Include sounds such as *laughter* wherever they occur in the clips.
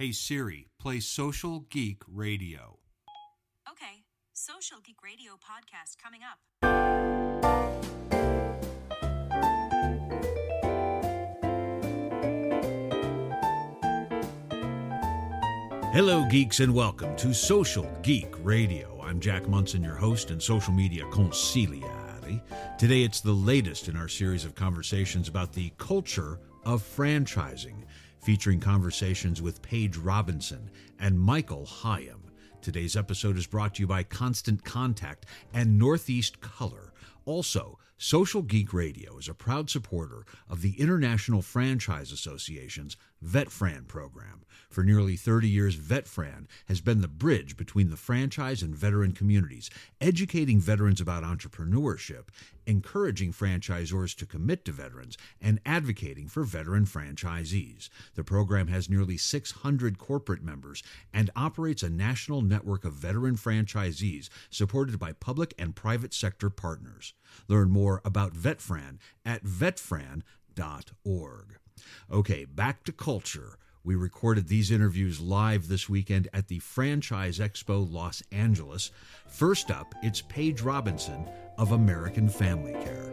Hey Siri, play Social Geek Radio. Okay, Social Geek Radio podcast coming up. Hello, geeks, and welcome to Social Geek Radio. I'm Jack Munson, your host and social media consigliere. Today, it's the latest in our series of conversations about the culture of franchising, featuring conversations with Paige Robinson and Michael Hyam. Today's episode is brought to you by Constant Contact and Northeast Color. Also, Social Geek Radio is a proud supporter of the International Franchise Association's VetFran program. For nearly 30 years, VetFran has been the bridge between the franchise and veteran communities, educating veterans about entrepreneurship, encouraging franchisors to commit to veterans, and advocating for veteran franchisees. The program has nearly 600 corporate members and operates a national network of veteran franchisees supported by public and private sector partners. Learn more about VetFran at vetfran.org. Okay, back to culture. We recorded these interviews live this weekend at the Franchise Expo Los Angeles. First up, it's Paige Robinson of American Family Care.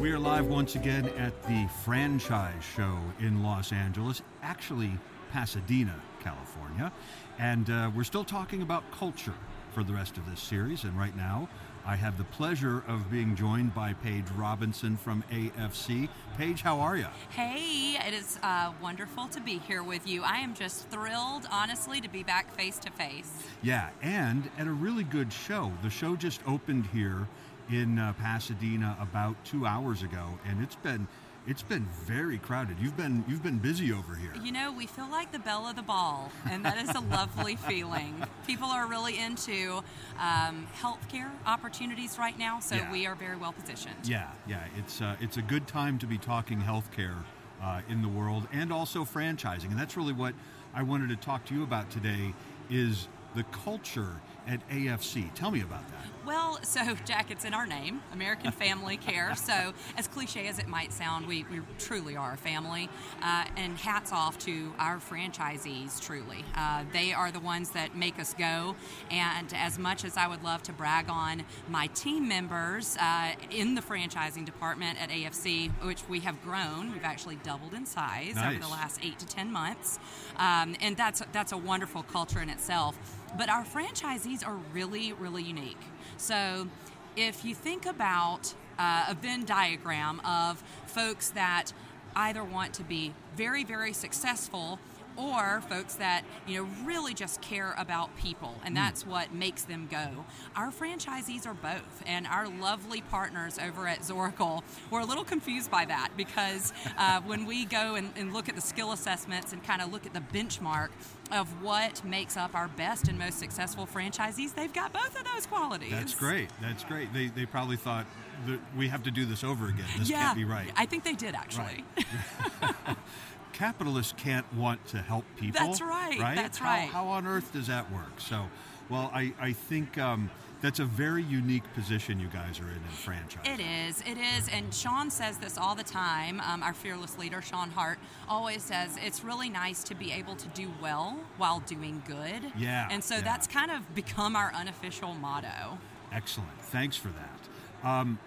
We are live once again at the Franchise Show in Los Angeles, actually, Pasadena, California. And uh, we're still talking about culture for the rest of this series. And right now, I have the pleasure of being joined by Paige Robinson from AFC. Paige, how are you? Hey, it is uh, wonderful to be here with you. I am just thrilled, honestly, to be back face to face. Yeah, and at a really good show. The show just opened here in uh, Pasadena about two hours ago, and it's been it's been very crowded. You've been you've been busy over here. You know, we feel like the belle of the ball, and that is a lovely *laughs* feeling. People are really into um, healthcare opportunities right now, so Yeah. we are very well positioned. Yeah, yeah. It's uh, it's a good time to be talking healthcare uh, in the world, and also franchising, and that's really what I wanted to talk to you about today. Is the culture at AFC? Tell me about that. Well, so Jack, it's in our name, American Family Care. *laughs* So, as cliche as it might sound, we, we truly are a family. Uh, and hats off to our franchisees, truly. Uh, they are the ones that make us go. And as much as I would love to brag on my team members uh, in the franchising department at AFC, which we have grown, we've actually doubled in size over the last eight to 10 months. Um, and that's, that's a wonderful culture in itself. But our franchisees are really, really unique. So if you think about uh, a Venn diagram of folks that either want to be very, very successful or folks that you know really just care about people and that's what makes them go our franchisees are both and our lovely partners over at zoracle were a little confused by that because uh, when we go and, and look at the skill assessments and kind of look at the benchmark of what makes up our best and most successful franchisees they've got both of those qualities That's great. That's great. They, they probably thought that we have to do this over again. This yeah can't be right. i think they did actually *laughs* *laughs* Capitalists can't want to help people. That's right, Right. that's How- right. How, on earth does that work? So, well, I I think um, that's a very unique position you guys are in in franchise. It is, it is, and Sean says this all the time. Um, our fearless leader, Sean Hart, always says it's really nice to be able to do well while doing good. Yeah, and so yeah. that's kind of become our unofficial motto. Excellent. Thanks for that. Um,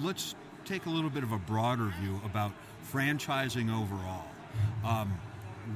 let's take a little bit of a broader view about franchising overall. Um,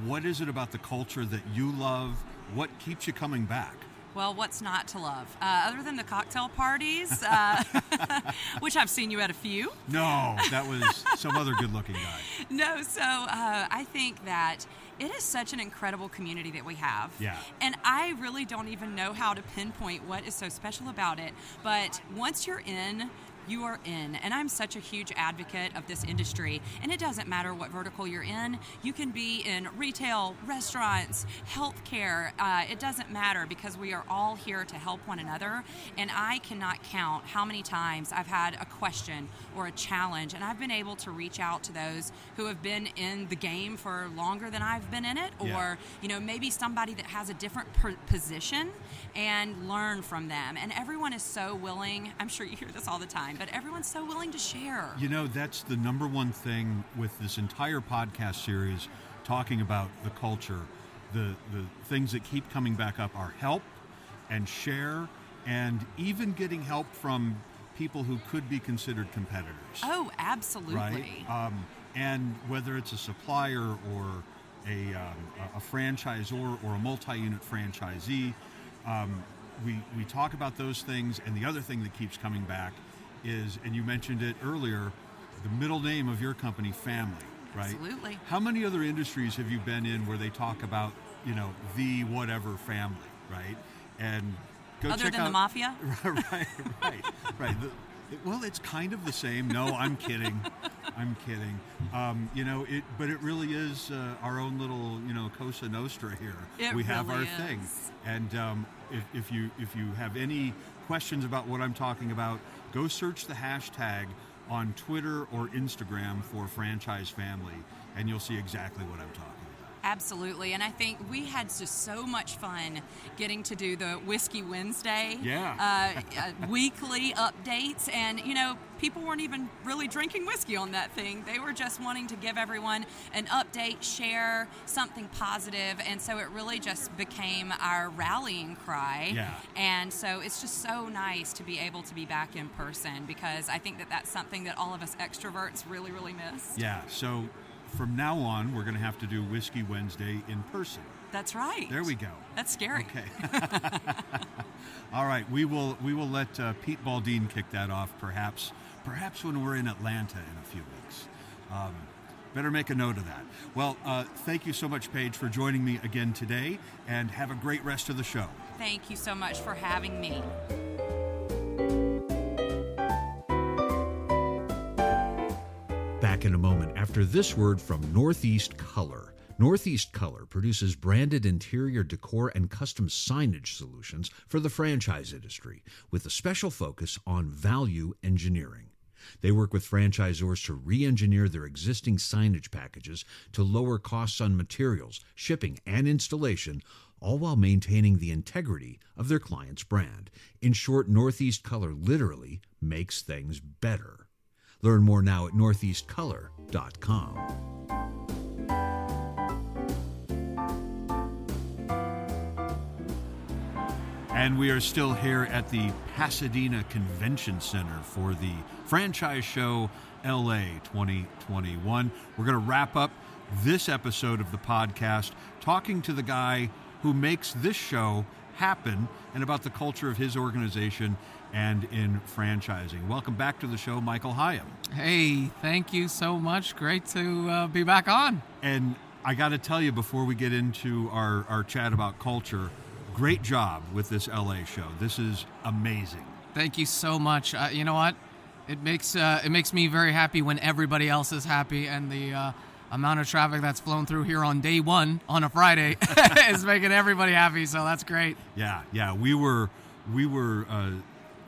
what is it about the culture that you love? What keeps you coming back? Well, what's not to love? Uh, other than the cocktail parties, uh, *laughs* which I've seen you at a few. No, that was some other good-looking guy. *laughs* No, so uh, I think that it is such an incredible community that we have. Yeah. And I really don't even know how to pinpoint what is so special about it. But once you're in, you are in. And I'm such a huge advocate of this industry. And it doesn't matter what vertical you're in, you can be in retail, restaurants, healthcare. Uh, it doesn't matter because we are all here to help one another. And I cannot count how many times I've had a question or a challenge, and I've been able to reach out to those who have been in the game for longer than I've been in it, or Yeah. you know maybe somebody that has a different position, and learn from them. And everyone is so willing. I'm sure you hear this all the time. Time, but everyone's so willing to share. You know, that's the number one thing with this entire podcast series talking about the culture. The, the things that keep coming back up are help and share and even getting help from people who could be considered competitors. Oh, absolutely. Right? Um, and whether it's a supplier or a, um, a franchisor or a multi-unit franchisee, um, we, we talk about those things. And the other thing that keeps coming back is, and you mentioned it earlier, the middle name of your company, family, right? Absolutely. How many other industries have you been in where they talk about, you know, the whatever family, right? And go Other check than out the mafia? *laughs* right, right, right. The, well, it's kind of the same. No, I'm kidding. I'm kidding. Um, you know, it, but it really is uh, our own little, you know, Cosa Nostra here. It we have really our thing. And um, if, if you if you have any questions about what I'm talking about, go search the hashtag on Twitter or Instagram for Franchise Family, and you'll see exactly what I'm talking. Absolutely, and I think we had just so much fun getting to do the Whiskey Wednesday, Yeah. uh, uh, *laughs* weekly updates, and you know, people weren't even really drinking whiskey on that thing. They were just wanting to give everyone an update, share something positive, and so it really just became our rallying cry. Yeah. And so it's just so nice to be able to be back in person because I think that that's something that all of us extroverts really, really miss. Yeah. So from now on, we're going to have to do Whiskey Wednesday in person. That's right. There we go. That's scary. Okay. *laughs* All right, we will we will let uh, Pete Baldine kick that off, perhaps perhaps when we're in Atlanta in a few weeks. Um, better make a note of that. Well, uh, thank you so much, Paige, for joining me again today, and have a great rest of the show. Thank you so much for having me. In a moment after this word from Northeast Color. Northeast Color produces branded interior decor and custom signage solutions for the franchise industry with a special focus on value engineering. They work with franchisors to re engineer their existing signage packages to lower costs on materials, shipping, and installation, all while maintaining the integrity of their client's brand. In short, Northeast Color literally makes things better. Learn more now at northeastcolor.com. And we are still here at the Pasadena Convention Center for the Franchise Show LA 2021. We're going to wrap up this episode of the podcast talking to the guy who makes this show happen and about the culture of his organization and in franchising. Welcome back to the show, Michael Hyam. Hey, thank you so much. Great to uh, be back on. And I got to tell you, before we get into our, our chat about culture, great job with this LA show. This is amazing. Thank you so much. Uh, you know what? It makes uh, it makes me very happy when everybody else is happy, and the uh, amount of traffic that's flown through here on day one on a Friday *laughs* is making everybody happy. So that's great. Yeah, yeah. We were, we were, uh,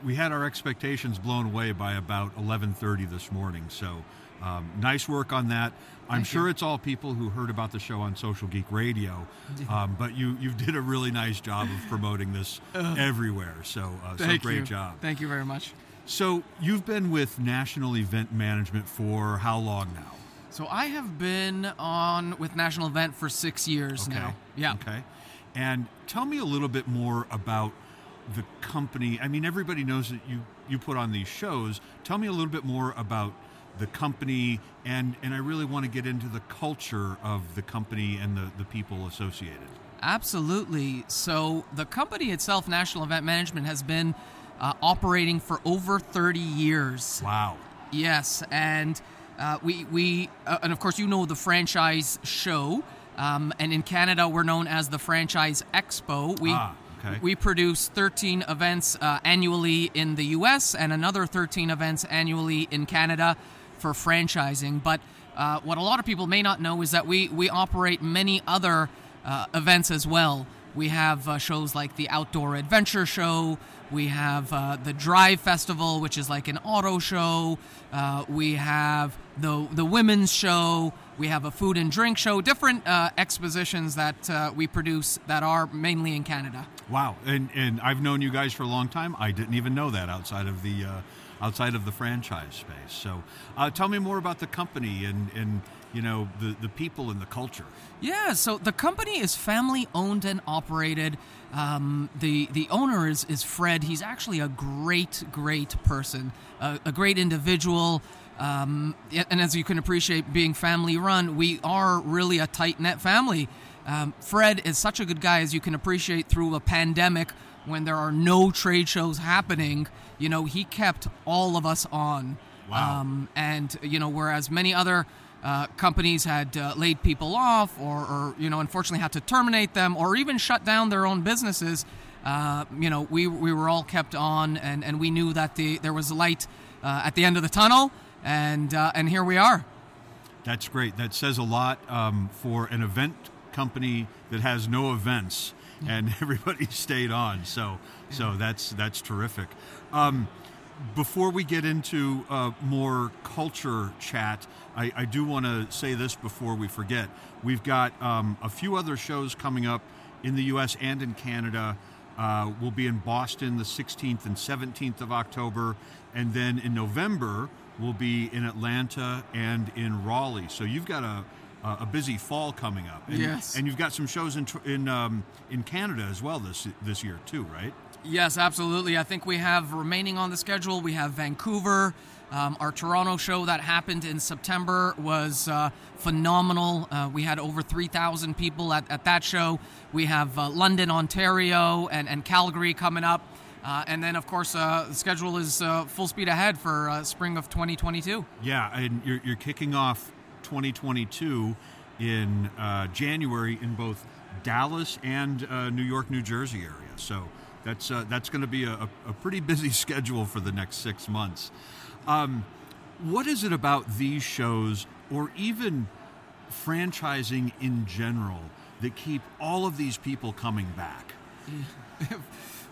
we had our expectations blown away by about 11:30 this morning. So, um, nice work on that. I'm Thank sure you. it's all people who heard about the show on Social Geek Radio, *laughs* um, but you you did a really nice job of promoting this *laughs* everywhere. So, uh, so great you. job. Thank you very much. So, you've been with National Event Management for how long now? So I have been on with National Event for six years now. Yeah. Okay. And tell me a little bit more about the company. I mean, everybody knows that you you put on these shows. Tell me a little bit more about the company, and and I really want to get into the culture of the company and the the people associated. Absolutely. So the company itself, National Event Management, has been uh, operating for over 30 years. Wow. Yes, and uh, we we uh, and of course you know the franchise show, um, and in Canada we're known as the Franchise Expo. We Ah, okay. we produce 13 events uh, annually in the U.S. and another 13 events annually in Canada for franchising. But uh, what a lot of people may not know is that we we operate many other uh, events as well. We have uh, shows like the Outdoor Adventure Show. We have uh, the Drive Festival, which is like an auto show. Uh, we have the the Women's Show. We have a food and drink show. Different uh, expositions that uh, we produce that are mainly in Canada. Wow. And and I've known you guys for a long time. I didn't even know that outside of the uh, outside of the franchise space. So, uh, tell me more about the company and, and you know the, the people and the culture. Yeah, so the company is family owned and operated. Um, the the owner is is Fred. He's actually a great great person, a, a great individual. Um, and as you can appreciate, being family run, we are really a tight knit family. Um, Fred is such a good guy, as you can appreciate, through a pandemic when there are no trade shows happening. You know, he kept all of us on. Wow. Um, and, you know, whereas many other uh, companies had uh, laid people off or, or, you know, unfortunately had to terminate them or even shut down their own businesses, uh, you know, we, we were all kept on and, and we knew that the, there was light uh, at the end of the tunnel. And, uh, and here we are. That's great. That says a lot um, for an event company that has no events, and *laughs* everybody stayed on. So, so that's that's terrific. Um, before we get into uh, more culture chat, I, I do want to say this before we forget. We've got um, a few other shows coming up in the U.S. and in Canada. Uh, we'll be in Boston the 16th and 17th of October, and then in November we'll be in Atlanta and in Raleigh. So you've got a a busy fall coming up. And, Yes. and you've got some shows in in um, in Canada as well this this year too, right? Yes, absolutely. I think we have remaining on the schedule. We have Vancouver. Um, our Toronto show that happened in September was uh, phenomenal. Uh, we had over 3,000 people at, at that show. We have uh, London, Ontario, and, and Calgary coming up. Uh, and then, of course, uh, the schedule is uh, full speed ahead for spring of 2022. Yeah, and you're, you're kicking off 2022 in January in both Dallas and New York, New Jersey area. So that's uh, that's going to be a, a pretty busy *laughs* schedule for the next six months. Um, what is it about these shows, or even franchising in general, that keep all of these people coming back? *laughs*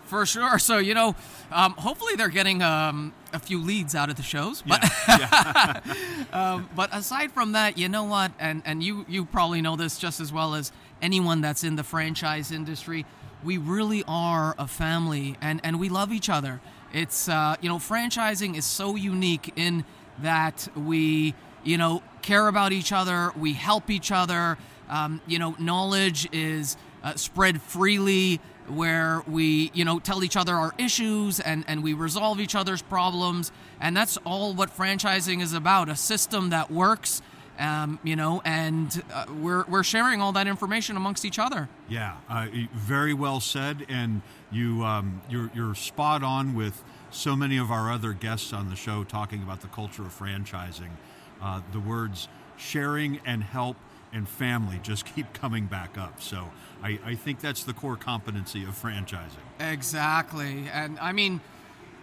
For sure. So, you know, um, hopefully they're getting um, a few leads out of the shows. But *laughs* um, but aside from that, you know what? And and you you probably know this just as well as anyone that's in the franchise industry. We really are a family, and and we love each other. It's uh, you know, franchising is so unique in that we you know care about each other, we help each other. Um, you know, knowledge is uh, spread freely where we you know tell each other our issues and and we resolve each other's problems and that's all what franchising is about a system that works um, you know and uh, we're we're sharing all that information amongst each other Yeah, uh, very well said, and you um, you're you're spot on with so many of our other guests on the show talking about the culture of franchising. Uh, the words sharing and help and family just *laughs* keep coming back up. So I, I think that's the core competency of franchising. Exactly. And I mean,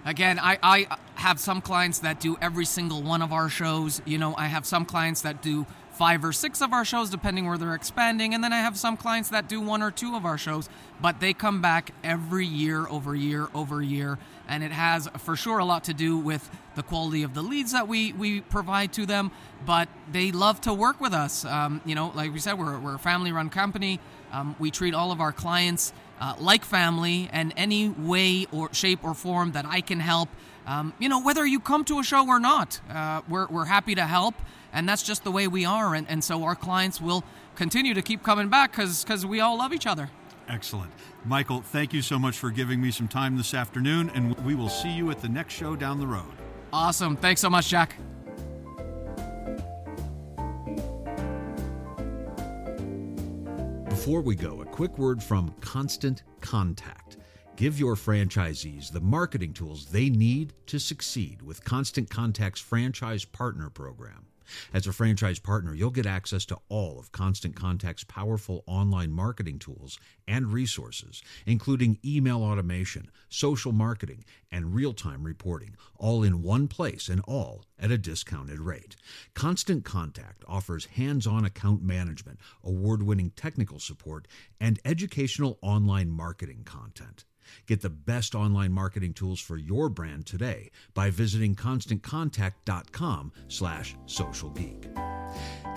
again, I, I have some clients that do every single one of our shows. You know, I have some clients that do five or six of our shows, depending where they're expanding. And then I have some clients that do one or two of our shows, but they come back every year over year over year. And it has for sure a lot to do with the quality of the leads that we, we provide to them, but they love to work with us. Um, you know, like we said, we're, we're a family run company. Um, we treat all of our clients uh, like family, and any way or shape or form that I can help, um, you know, whether you come to a show or not, uh, we're, we're happy to help, and that's just the way we are. And, and so our clients will continue to keep coming back because we all love each other. Excellent. Michael, thank you so much for giving me some time this afternoon, and we will see you at the next show down the road. Awesome. Thanks so much, Jack. Before we go, a quick word from Constant Contact. Give your franchisees the marketing tools they need to succeed with Constant Contact's Franchise Partner Program. As a franchise partner, you'll get access to all of Constant Contact's powerful online marketing tools and resources, including email automation, social marketing, and real time reporting, all in one place and all at a discounted rate. Constant Contact offers hands on account management, award winning technical support, and educational online marketing content. Get the best online marketing tools for your brand today by visiting constantcontact.com slash social geek.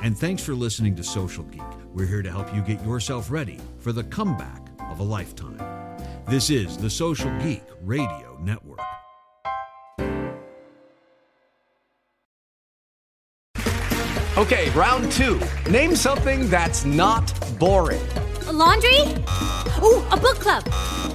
And thanks for listening to Social Geek. We're here to help you get yourself ready for the comeback of a lifetime. This is the Social Geek Radio Network. Okay, round two. Name something that's not boring. A laundry? Ooh, a book club